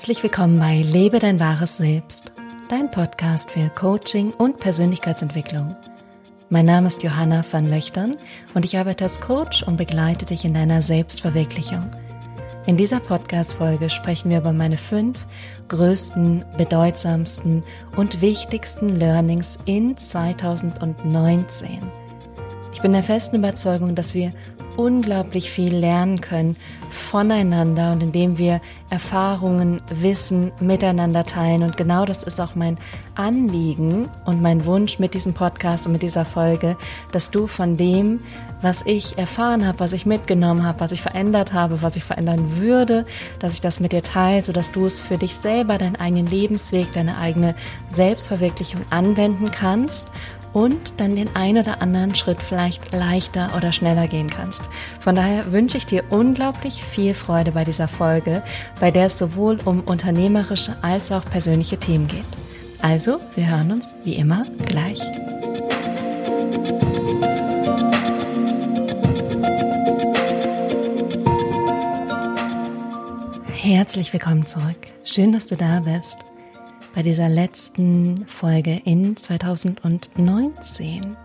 Herzlich willkommen bei Lebe dein wahres Selbst, dein Podcast für Coaching und Persönlichkeitsentwicklung. Mein Name ist Johanna van Löchtern und ich arbeite als Coach und begleite dich in deiner Selbstverwirklichung. In dieser Podcast-Folge sprechen wir über meine fünf größten, bedeutsamsten und wichtigsten Learnings in 2019. Ich bin der festen Überzeugung, dass wir unglaublich viel lernen können voneinander und indem wir Erfahrungen, Wissen miteinander teilen. Und genau das ist auch mein Anliegen und mein Wunsch mit diesem Podcast und mit dieser Folge, dass du von dem, was ich erfahren habe, was ich mitgenommen habe, was ich verändert habe, was ich verändern würde, dass ich das mit dir teile, sodass du es für dich selber, deinen eigenen Lebensweg, deine eigene Selbstverwirklichung anwenden kannst und dann den ein oder anderen Schritt vielleicht leichter oder schneller gehen kannst. Von daher wünsche ich dir unglaublich viel Freude bei dieser Folge, bei der es sowohl um unternehmerische als auch persönliche Themen geht. Also, wir hören uns wie immer gleich. Herzlich willkommen zurück. Schön, dass du da bist bei dieser letzten Folge in 2019.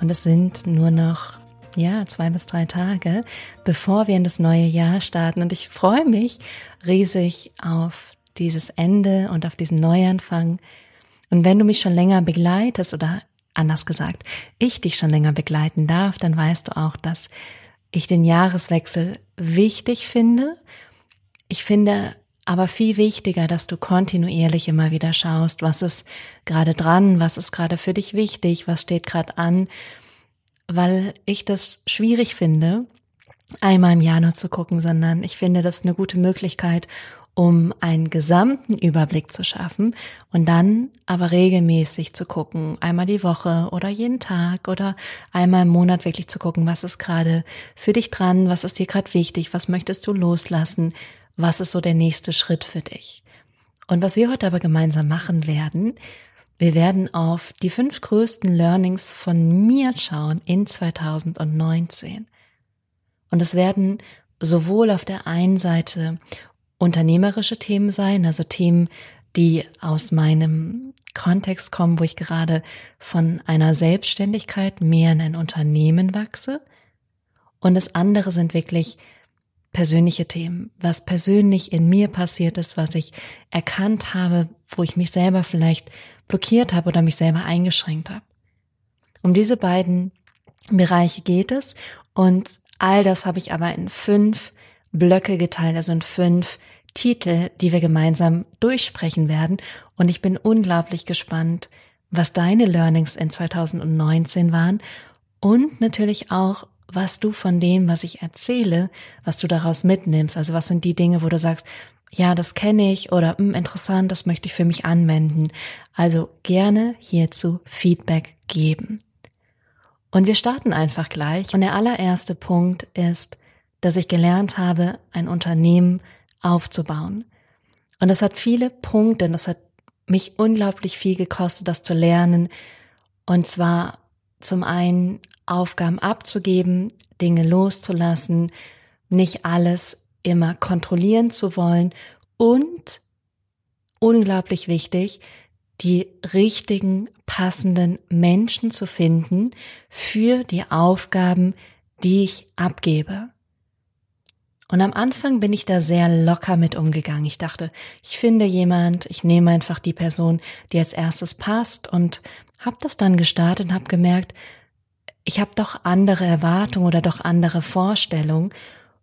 Und es sind nur noch, ja, zwei bis drei Tage, bevor wir in das neue Jahr starten. Und ich freue mich riesig auf dieses Ende und auf diesen Neuanfang. Und wenn du mich schon länger begleitest oder anders gesagt, ich dich schon länger begleiten darf, dann weißt du auch, dass ich den Jahreswechsel wichtig finde. Ich finde aber viel wichtiger, dass du kontinuierlich immer wieder schaust, was ist gerade dran, was ist gerade für dich wichtig, was steht gerade an, weil ich das schwierig finde, einmal im Jahr nur zu gucken, sondern ich finde das eine gute Möglichkeit, um einen gesamten Überblick zu schaffen und dann aber regelmäßig zu gucken, einmal die Woche oder jeden Tag oder einmal im Monat wirklich zu gucken, was ist gerade für dich dran, was ist dir gerade wichtig, was möchtest du loslassen, was ist so der nächste Schritt für dich. Und was wir heute aber gemeinsam machen werden, wir werden auf die fünf größten Learnings von mir schauen in 2019. Und es werden sowohl auf der einen Seite unternehmerische Themen sein, also Themen, die aus meinem Kontext kommen, wo ich gerade von einer Selbstständigkeit mehr in ein Unternehmen wachse. Und das andere sind wirklich persönliche Themen, was persönlich in mir passiert ist, was ich erkannt habe, wo ich mich selber vielleicht blockiert habe oder mich selber eingeschränkt habe. Um diese beiden Bereiche geht es und all das habe ich aber in fünf Blöcke geteilt, also in fünf Titel, die wir gemeinsam durchsprechen werden. Und ich bin unglaublich gespannt, was deine Learnings in 2019 waren und natürlich auch, was du von dem, was ich erzähle, was du daraus mitnimmst. Also was sind die Dinge, wo du sagst, ja, das kenne ich oder hm, interessant, das möchte ich für mich anwenden. Also gerne hierzu Feedback geben. Und wir starten einfach gleich. Und der allererste Punkt ist, dass ich gelernt habe, ein Unternehmen aufzubauen. Und das hat viele Punkte, das hat mich unglaublich viel gekostet, das zu lernen. Und zwar zum einen Aufgaben abzugeben, Dinge loszulassen, nicht alles immer kontrollieren zu wollen und unglaublich wichtig, die richtigen, passenden Menschen zu finden für die Aufgaben, die ich abgebe. Und am Anfang bin ich da sehr locker mit umgegangen. Ich dachte, ich finde jemand, ich nehme einfach die Person, die als erstes passt und habe das dann gestartet und habe gemerkt, ich habe doch andere Erwartungen oder doch andere Vorstellungen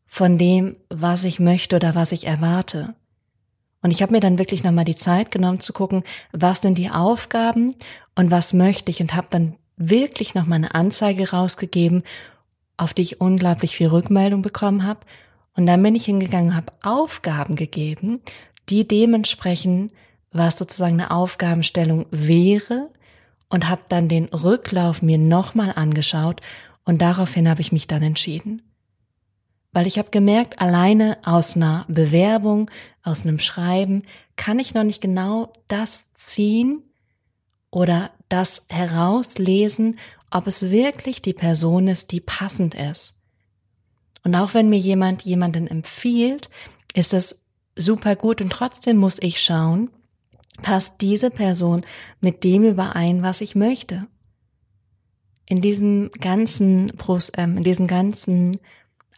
von dem, was ich möchte oder was ich erwarte. Und ich habe mir dann wirklich nochmal die Zeit genommen zu gucken, was sind die Aufgaben und was möchte ich und habe dann wirklich nochmal eine Anzeige rausgegeben, auf die ich unglaublich viel Rückmeldung bekommen habe. Und dann bin ich hingegangen, habe Aufgaben gegeben, die dementsprechend, was sozusagen eine Aufgabenstellung wäre, und habe dann den Rücklauf mir nochmal angeschaut und daraufhin habe ich mich dann entschieden. Weil ich habe gemerkt, alleine aus einer Bewerbung, aus einem Schreiben kann ich noch nicht genau das ziehen oder das herauslesen, ob es wirklich die Person ist, die passend ist. Und auch wenn mir jemand jemanden empfiehlt, ist es super gut und trotzdem muss ich schauen, passt diese Person mit dem überein, was ich möchte. In diesem ganzen, ähm, in diesem ganzen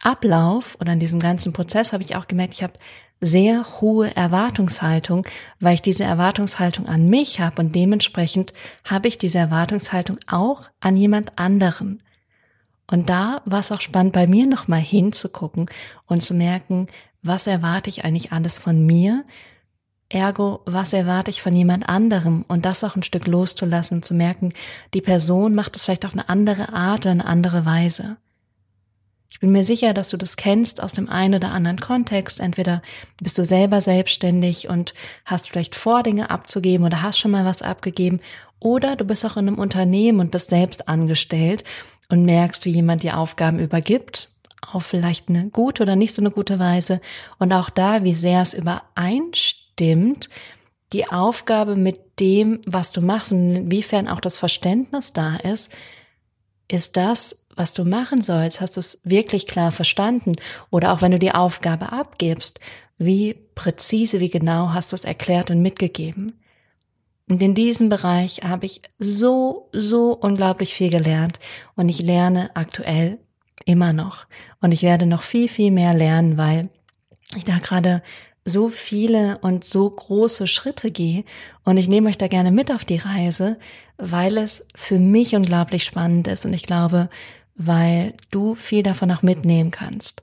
Ablauf oder in diesem ganzen Prozess habe ich auch gemerkt, ich habe sehr hohe Erwartungshaltung, weil ich diese Erwartungshaltung an mich habe und dementsprechend habe ich diese Erwartungshaltung auch an jemand anderen. Und da war es auch spannend, bei mir nochmal hinzugucken und zu merken, was erwarte ich eigentlich alles von mir? Ergo, was erwarte ich von jemand anderem? Und das auch ein Stück loszulassen, zu merken, die Person macht es vielleicht auf eine andere Art oder eine andere Weise. Ich bin mir sicher, dass du das kennst aus dem einen oder anderen Kontext. Entweder bist du selber selbstständig und hast vielleicht vor, Dinge abzugeben oder hast schon mal was abgegeben. Oder du bist auch in einem Unternehmen und bist selbst angestellt und merkst, wie jemand dir Aufgaben übergibt, auf vielleicht eine gute oder nicht so eine gute Weise. Und auch da, wie sehr es übereinstimmt, die Aufgabe mit dem, was du machst und inwiefern auch das Verständnis da ist, ist das, was du machen sollst, hast du es wirklich klar verstanden? Oder auch wenn du die Aufgabe abgibst, wie präzise, wie genau hast du es erklärt und mitgegeben? Und in diesem Bereich habe ich so, so unglaublich viel gelernt und ich lerne aktuell immer noch. Und ich werde noch viel, viel mehr lernen, weil ich da gerade so viele und so große Schritte gehe und ich nehme euch da gerne mit auf die Reise, weil es für mich unglaublich spannend ist und ich glaube, weil du viel davon auch mitnehmen kannst.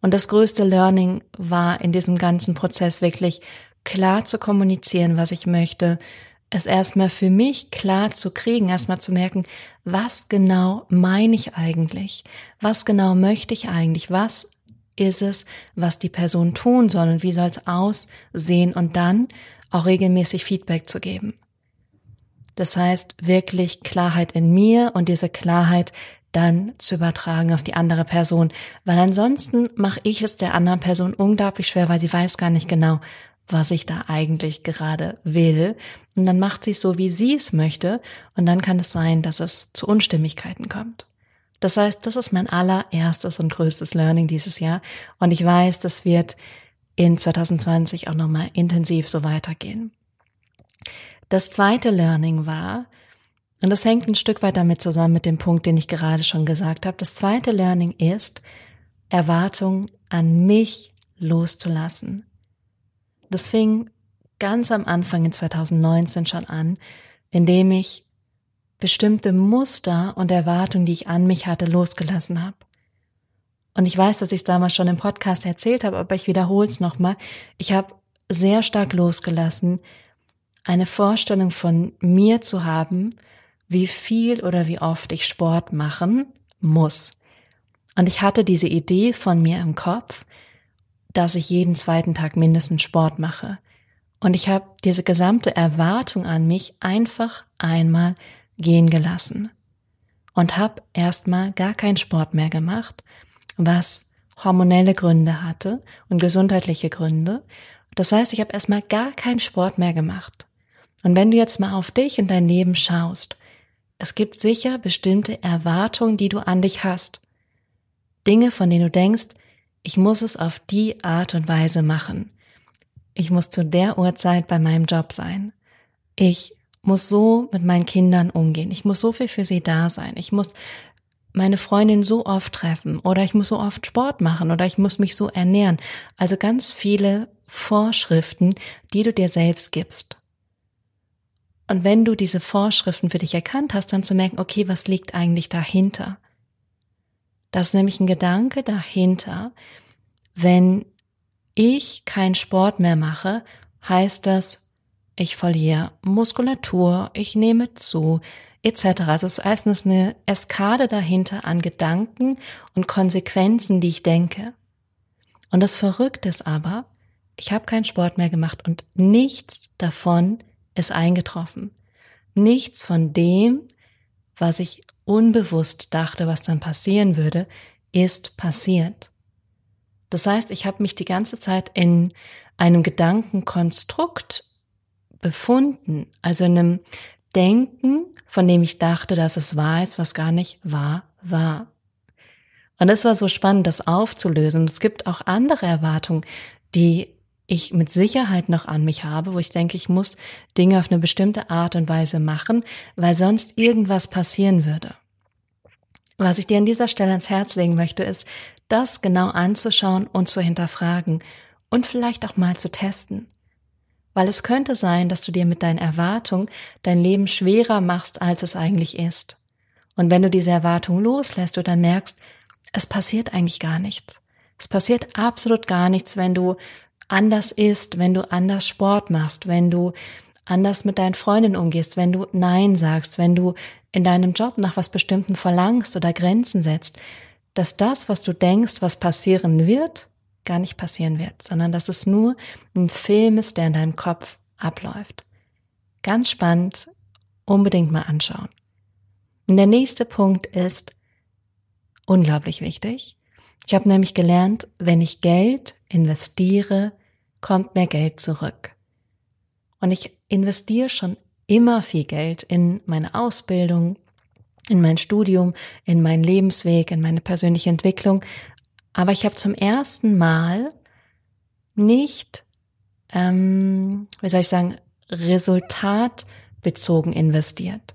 Und das größte Learning war in diesem ganzen Prozess wirklich klar zu kommunizieren, was ich möchte, es erstmal für mich klar zu kriegen, erstmal zu merken, was genau meine ich eigentlich? Was genau möchte ich eigentlich? Was ist es, was die Person tun soll und wie soll es aussehen und dann auch regelmäßig Feedback zu geben. Das heißt, wirklich Klarheit in mir und diese Klarheit dann zu übertragen auf die andere Person, weil ansonsten mache ich es der anderen Person unglaublich schwer, weil sie weiß gar nicht genau, was ich da eigentlich gerade will. Und dann macht sie es so, wie sie es möchte. Und dann kann es sein, dass es zu Unstimmigkeiten kommt. Das heißt, das ist mein allererstes und größtes Learning dieses Jahr. Und ich weiß, das wird in 2020 auch nochmal intensiv so weitergehen. Das zweite Learning war, und das hängt ein Stück weit damit zusammen mit dem Punkt, den ich gerade schon gesagt habe. Das zweite Learning ist, Erwartung an mich loszulassen. Das fing ganz am Anfang in 2019 schon an, indem ich bestimmte Muster und Erwartungen, die ich an mich hatte, losgelassen habe. Und ich weiß, dass ich es damals schon im Podcast erzählt habe, aber ich wiederhole es nochmal. Ich habe sehr stark losgelassen, eine Vorstellung von mir zu haben, wie viel oder wie oft ich Sport machen muss. Und ich hatte diese Idee von mir im Kopf, dass ich jeden zweiten Tag mindestens Sport mache. Und ich habe diese gesamte Erwartung an mich einfach einmal gehen gelassen und habe erstmal gar keinen Sport mehr gemacht, was hormonelle Gründe hatte und gesundheitliche Gründe. Das heißt, ich habe erstmal gar keinen Sport mehr gemacht. Und wenn du jetzt mal auf dich und dein Leben schaust, es gibt sicher bestimmte Erwartungen, die du an dich hast. Dinge, von denen du denkst, ich muss es auf die Art und Weise machen. Ich muss zu der Uhrzeit bei meinem Job sein. Ich muss so mit meinen Kindern umgehen. Ich muss so viel für sie da sein. Ich muss meine Freundin so oft treffen oder ich muss so oft Sport machen oder ich muss mich so ernähren. Also ganz viele Vorschriften, die du dir selbst gibst. Und wenn du diese Vorschriften für dich erkannt hast, dann zu merken, okay, was liegt eigentlich dahinter? Das ist nämlich ein Gedanke dahinter. Wenn ich keinen Sport mehr mache, heißt das, ich verliere Muskulatur, ich nehme zu, etc. Also es ist eine Eskade dahinter an Gedanken und Konsequenzen, die ich denke. Und das Verrückte ist aber, ich habe keinen Sport mehr gemacht und nichts davon ist eingetroffen. Nichts von dem, was ich unbewusst dachte, was dann passieren würde, ist passiert. Das heißt, ich habe mich die ganze Zeit in einem Gedankenkonstrukt befunden, also in einem Denken, von dem ich dachte, dass es wahr ist, was gar nicht wahr war. Und es war so spannend, das aufzulösen. Es gibt auch andere Erwartungen, die ich mit Sicherheit noch an mich habe, wo ich denke, ich muss Dinge auf eine bestimmte Art und Weise machen, weil sonst irgendwas passieren würde. Was ich dir an dieser Stelle ans Herz legen möchte, ist, das genau anzuschauen und zu hinterfragen und vielleicht auch mal zu testen. Weil es könnte sein, dass du dir mit deinen Erwartungen dein Leben schwerer machst, als es eigentlich ist. Und wenn du diese Erwartung loslässt, du dann merkst, es passiert eigentlich gar nichts. Es passiert absolut gar nichts, wenn du anders isst, wenn du anders Sport machst, wenn du anders mit deinen Freundinnen umgehst, wenn du Nein sagst, wenn du in deinem Job nach was Bestimmten verlangst oder Grenzen setzt, dass das, was du denkst, was passieren wird, gar nicht passieren wird, sondern dass es nur ein Film ist, der in deinem Kopf abläuft. Ganz spannend, unbedingt mal anschauen. Und der nächste Punkt ist unglaublich wichtig. Ich habe nämlich gelernt, wenn ich Geld investiere, kommt mehr Geld zurück. Und ich investiere schon immer viel Geld in meine Ausbildung, in mein Studium, in meinen Lebensweg, in meine persönliche Entwicklung. Aber ich habe zum ersten Mal nicht, ähm, wie soll ich sagen, resultatbezogen investiert,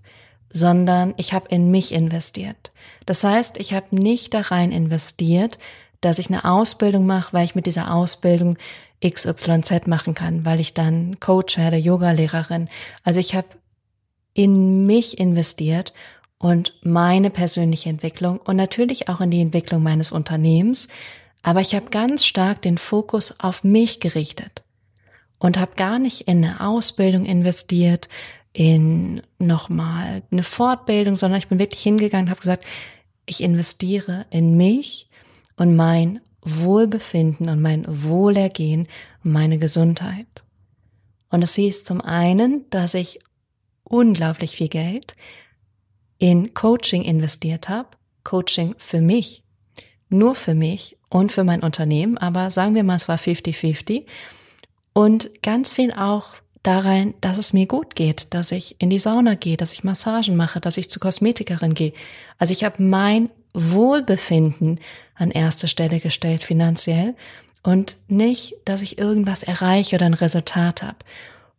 sondern ich habe in mich investiert. Das heißt, ich habe nicht da rein investiert, dass ich eine Ausbildung mache, weil ich mit dieser Ausbildung XYZ machen kann, weil ich dann Coach werde, Yoga-Lehrerin. Also ich habe in mich investiert und meine persönliche Entwicklung und natürlich auch in die Entwicklung meines Unternehmens. Aber ich habe ganz stark den Fokus auf mich gerichtet und habe gar nicht in eine Ausbildung investiert, in nochmal eine Fortbildung, sondern ich bin wirklich hingegangen und habe gesagt, ich investiere in mich und mein Wohlbefinden und mein Wohlergehen und meine Gesundheit. Und das hieß zum einen, dass ich unglaublich viel Geld in Coaching investiert habe. Coaching für mich, nur für mich und für mein Unternehmen, aber sagen wir mal, es war 50-50. Und ganz viel auch darein, dass es mir gut geht, dass ich in die Sauna gehe, dass ich Massagen mache, dass ich zu Kosmetikerin gehe. Also ich habe mein Wohlbefinden an erste Stelle gestellt finanziell und nicht, dass ich irgendwas erreiche oder ein Resultat habe.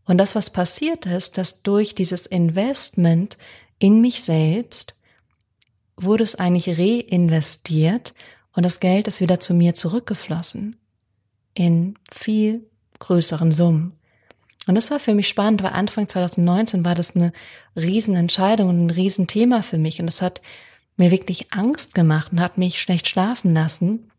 Und das, was passiert ist, dass durch dieses Investment in mich selbst wurde es eigentlich reinvestiert und das Geld ist wieder zu mir zurückgeflossen in viel größeren Summen. Und das war für mich spannend, weil Anfang 2019 war das eine Riesenentscheidung und ein Riesenthema für mich und es hat mir wirklich Angst gemacht und hat mich schlecht schlafen lassen,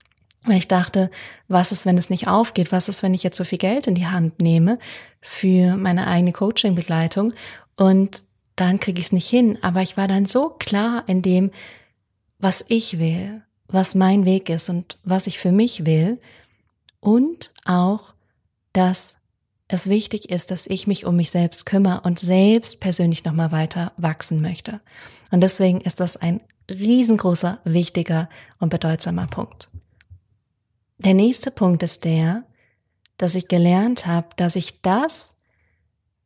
weil ich dachte, was ist, wenn es nicht aufgeht? Was ist, wenn ich jetzt so viel Geld in die Hand nehme für meine eigene Coaching-Begleitung und dann kriege ich es nicht hin. Aber ich war dann so klar in dem, was ich will, was mein Weg ist und was ich für mich will und auch, dass es wichtig ist, dass ich mich um mich selbst kümmere und selbst persönlich nochmal weiter wachsen möchte. Und deswegen ist das ein riesengroßer, wichtiger und bedeutsamer Punkt. Der nächste Punkt ist der, dass ich gelernt habe, dass ich das,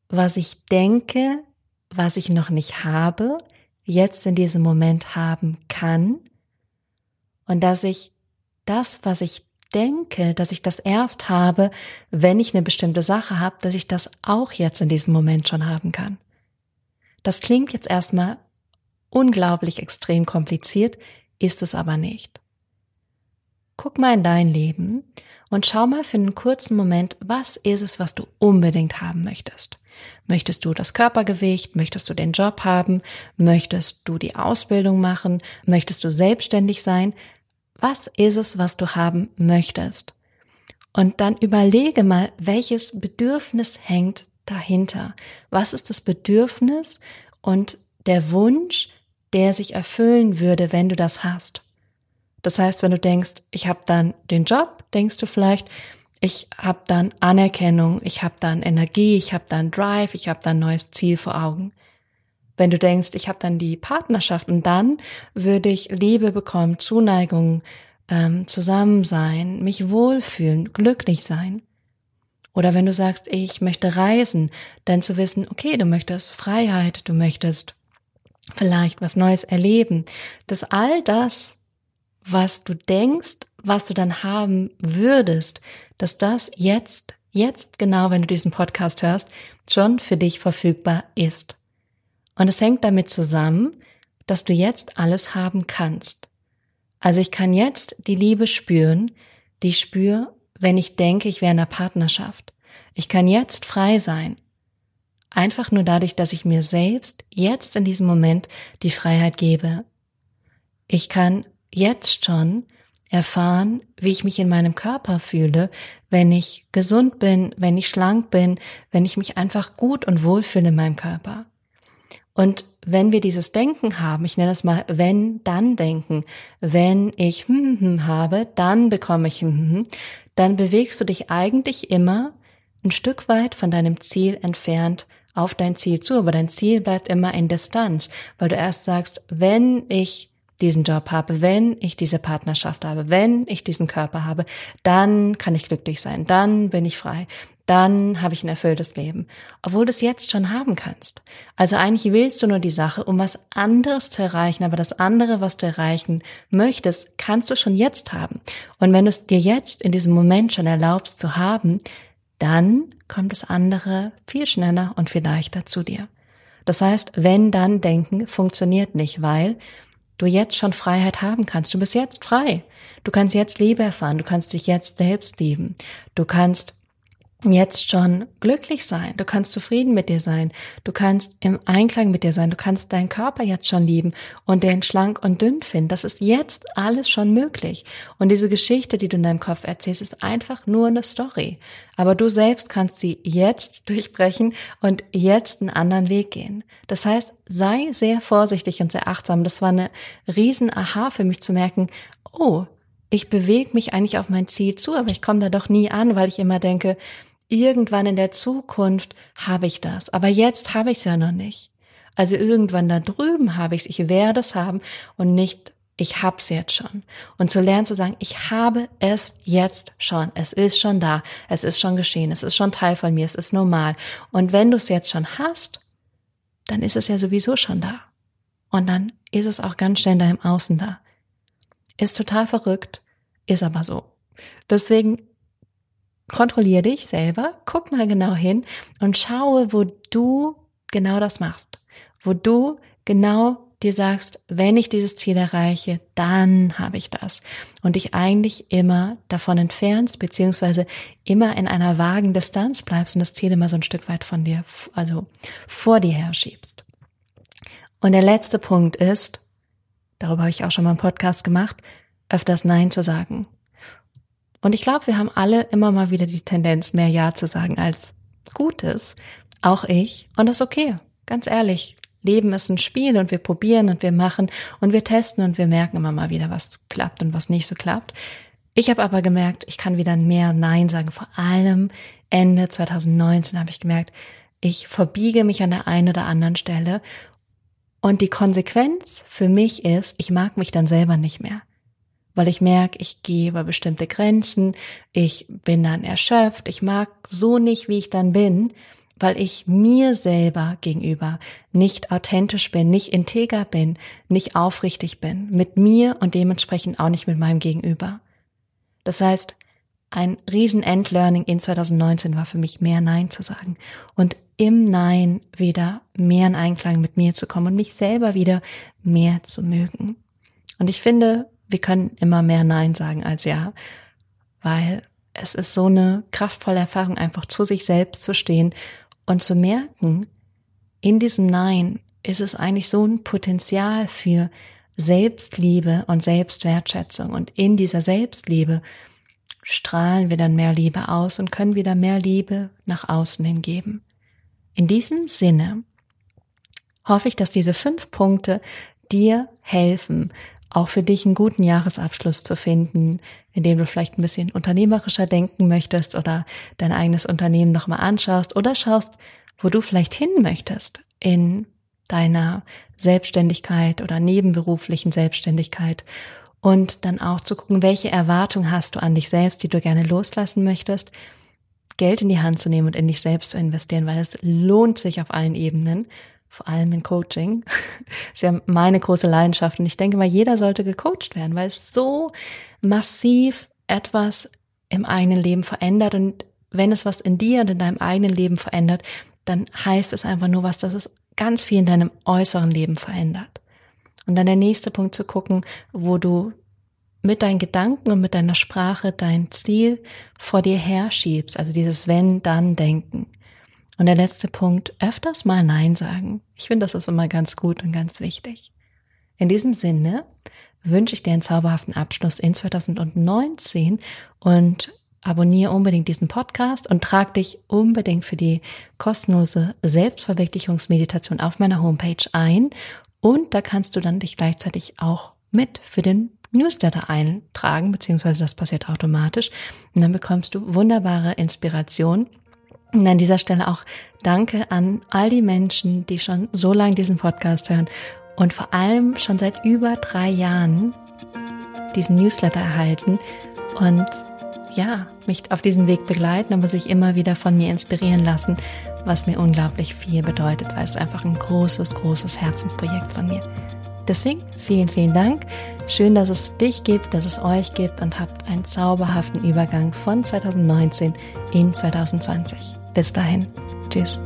was ich denke, was ich noch nicht habe, jetzt in diesem Moment haben kann und dass ich das, was ich denke, dass ich das erst habe, wenn ich eine bestimmte Sache habe, dass ich das auch jetzt in diesem Moment schon haben kann. Das klingt jetzt erstmal unglaublich extrem kompliziert, ist es aber nicht. Guck mal in dein Leben und schau mal für einen kurzen Moment, was ist es, was du unbedingt haben möchtest. Möchtest du das Körpergewicht? Möchtest du den Job haben? Möchtest du die Ausbildung machen? Möchtest du selbstständig sein? Was ist es, was du haben möchtest? Und dann überlege mal, welches Bedürfnis hängt dahinter? Was ist das Bedürfnis und der Wunsch, der sich erfüllen würde, wenn du das hast? Das heißt, wenn du denkst, ich habe dann den Job, denkst du vielleicht, ich habe dann Anerkennung, ich habe dann Energie, ich habe dann Drive, ich habe dann neues Ziel vor Augen. Wenn du denkst, ich habe dann die Partnerschaft und dann würde ich Liebe bekommen, Zuneigung, ähm, zusammen sein, mich wohlfühlen, glücklich sein. Oder wenn du sagst, ich möchte reisen, dann zu wissen, okay, du möchtest Freiheit, du möchtest vielleicht was Neues erleben, dass all das, was du denkst, was du dann haben würdest, dass das jetzt jetzt genau, wenn du diesen Podcast hörst, schon für dich verfügbar ist. Und es hängt damit zusammen, dass du jetzt alles haben kannst. Also ich kann jetzt die Liebe spüren, die ich spüre, wenn ich denke, ich wäre in einer Partnerschaft. Ich kann jetzt frei sein. Einfach nur dadurch, dass ich mir selbst jetzt in diesem Moment die Freiheit gebe. Ich kann jetzt schon erfahren, wie ich mich in meinem Körper fühle, wenn ich gesund bin, wenn ich schlank bin, wenn ich mich einfach gut und wohl fühle in meinem Körper. Und wenn wir dieses Denken haben, ich nenne das mal wenn dann denken, wenn ich hm, hm, hm habe, dann bekomme ich hm, hm, hm, dann bewegst du dich eigentlich immer ein Stück weit von deinem Ziel entfernt auf dein Ziel zu, aber dein Ziel bleibt immer in Distanz, weil du erst sagst, wenn ich diesen Job habe, wenn ich diese Partnerschaft habe, wenn ich diesen Körper habe, dann kann ich glücklich sein, dann bin ich frei, dann habe ich ein erfülltes Leben, obwohl du es jetzt schon haben kannst. Also eigentlich willst du nur die Sache, um was anderes zu erreichen, aber das andere, was du erreichen möchtest, kannst du schon jetzt haben. Und wenn du es dir jetzt in diesem Moment schon erlaubst zu haben, dann kommt das andere viel schneller und viel leichter zu dir. Das heißt, wenn dann denken funktioniert nicht, weil du jetzt schon Freiheit haben kannst. Du bist jetzt frei. Du kannst jetzt Liebe erfahren. Du kannst dich jetzt selbst lieben. Du kannst jetzt schon glücklich sein. Du kannst zufrieden mit dir sein. Du kannst im Einklang mit dir sein. Du kannst deinen Körper jetzt schon lieben und den schlank und dünn finden. Das ist jetzt alles schon möglich. Und diese Geschichte, die du in deinem Kopf erzählst, ist einfach nur eine Story. Aber du selbst kannst sie jetzt durchbrechen und jetzt einen anderen Weg gehen. Das heißt, sei sehr vorsichtig und sehr achtsam. Das war eine riesen Aha für mich zu merken, oh, ich bewege mich eigentlich auf mein Ziel zu, aber ich komme da doch nie an, weil ich immer denke, irgendwann in der Zukunft habe ich das, aber jetzt habe ich es ja noch nicht. Also irgendwann da drüben habe ich es, ich werde es haben und nicht ich hab's jetzt schon. Und zu lernen zu sagen, ich habe es jetzt schon. Es ist schon da. Es ist schon geschehen. Es ist schon Teil von mir. Es ist normal. Und wenn du es jetzt schon hast, dann ist es ja sowieso schon da. Und dann ist es auch ganz schnell in deinem Außen da. Ist total verrückt, ist aber so. Deswegen kontrollier dich selber, guck mal genau hin und schaue, wo du genau das machst. Wo du genau dir sagst, wenn ich dieses Ziel erreiche, dann habe ich das. Und dich eigentlich immer davon entfernst, beziehungsweise immer in einer vagen Distanz bleibst und das Ziel immer so ein Stück weit von dir, also vor dir her schiebst. Und der letzte Punkt ist, darüber habe ich auch schon mal einen Podcast gemacht, öfters Nein zu sagen. Und ich glaube, wir haben alle immer mal wieder die Tendenz, mehr Ja zu sagen als Gutes. Auch ich. Und das ist okay. Ganz ehrlich. Leben ist ein Spiel und wir probieren und wir machen und wir testen und wir merken immer mal wieder, was klappt und was nicht so klappt. Ich habe aber gemerkt, ich kann wieder mehr Nein sagen. Vor allem Ende 2019 habe ich gemerkt, ich verbiege mich an der einen oder anderen Stelle und die Konsequenz für mich ist, ich mag mich dann selber nicht mehr weil ich merke, ich gehe über bestimmte Grenzen, ich bin dann erschöpft, ich mag so nicht, wie ich dann bin, weil ich mir selber gegenüber nicht authentisch bin, nicht integer bin, nicht aufrichtig bin, mit mir und dementsprechend auch nicht mit meinem Gegenüber. Das heißt, ein riesen Endlearning in 2019 war für mich mehr Nein zu sagen und im Nein wieder mehr in Einklang mit mir zu kommen und mich selber wieder mehr zu mögen. Und ich finde, wir können immer mehr Nein sagen als Ja, weil es ist so eine kraftvolle Erfahrung, einfach zu sich selbst zu stehen und zu merken, in diesem Nein ist es eigentlich so ein Potenzial für Selbstliebe und Selbstwertschätzung. Und in dieser Selbstliebe strahlen wir dann mehr Liebe aus und können wieder mehr Liebe nach außen hingeben. In diesem Sinne hoffe ich, dass diese fünf Punkte dir helfen, auch für dich einen guten Jahresabschluss zu finden, in dem du vielleicht ein bisschen unternehmerischer denken möchtest oder dein eigenes Unternehmen nochmal anschaust oder schaust, wo du vielleicht hin möchtest in deiner Selbstständigkeit oder nebenberuflichen Selbstständigkeit. Und dann auch zu gucken, welche Erwartung hast du an dich selbst, die du gerne loslassen möchtest, Geld in die Hand zu nehmen und in dich selbst zu investieren, weil es lohnt sich auf allen Ebenen vor allem in Coaching. ist ja meine große Leidenschaft und ich denke mal, jeder sollte gecoacht werden, weil es so massiv etwas im eigenen Leben verändert und wenn es was in dir und in deinem eigenen Leben verändert, dann heißt es einfach nur was, dass es ganz viel in deinem äußeren Leben verändert. Und dann der nächste Punkt zu gucken, wo du mit deinen Gedanken und mit deiner Sprache dein Ziel vor dir herschiebst, also dieses Wenn-Dann-Denken. Und der letzte Punkt, öfters mal Nein sagen. Ich finde, das ist immer ganz gut und ganz wichtig. In diesem Sinne wünsche ich dir einen zauberhaften Abschluss in 2019 und abonniere unbedingt diesen Podcast und trag dich unbedingt für die kostenlose Selbstverwirklichungsmeditation auf meiner Homepage ein. Und da kannst du dann dich gleichzeitig auch mit für den Newsletter eintragen, beziehungsweise das passiert automatisch. Und dann bekommst du wunderbare Inspiration und an dieser Stelle auch danke an all die Menschen, die schon so lange diesen Podcast hören und vor allem schon seit über drei Jahren diesen Newsletter erhalten und ja, mich auf diesem Weg begleiten, aber sich immer wieder von mir inspirieren lassen, was mir unglaublich viel bedeutet, weil es einfach ein großes, großes Herzensprojekt von mir. Deswegen vielen, vielen Dank. Schön, dass es dich gibt, dass es euch gibt und habt einen zauberhaften Übergang von 2019 in 2020. Bis dahin. Tschüss.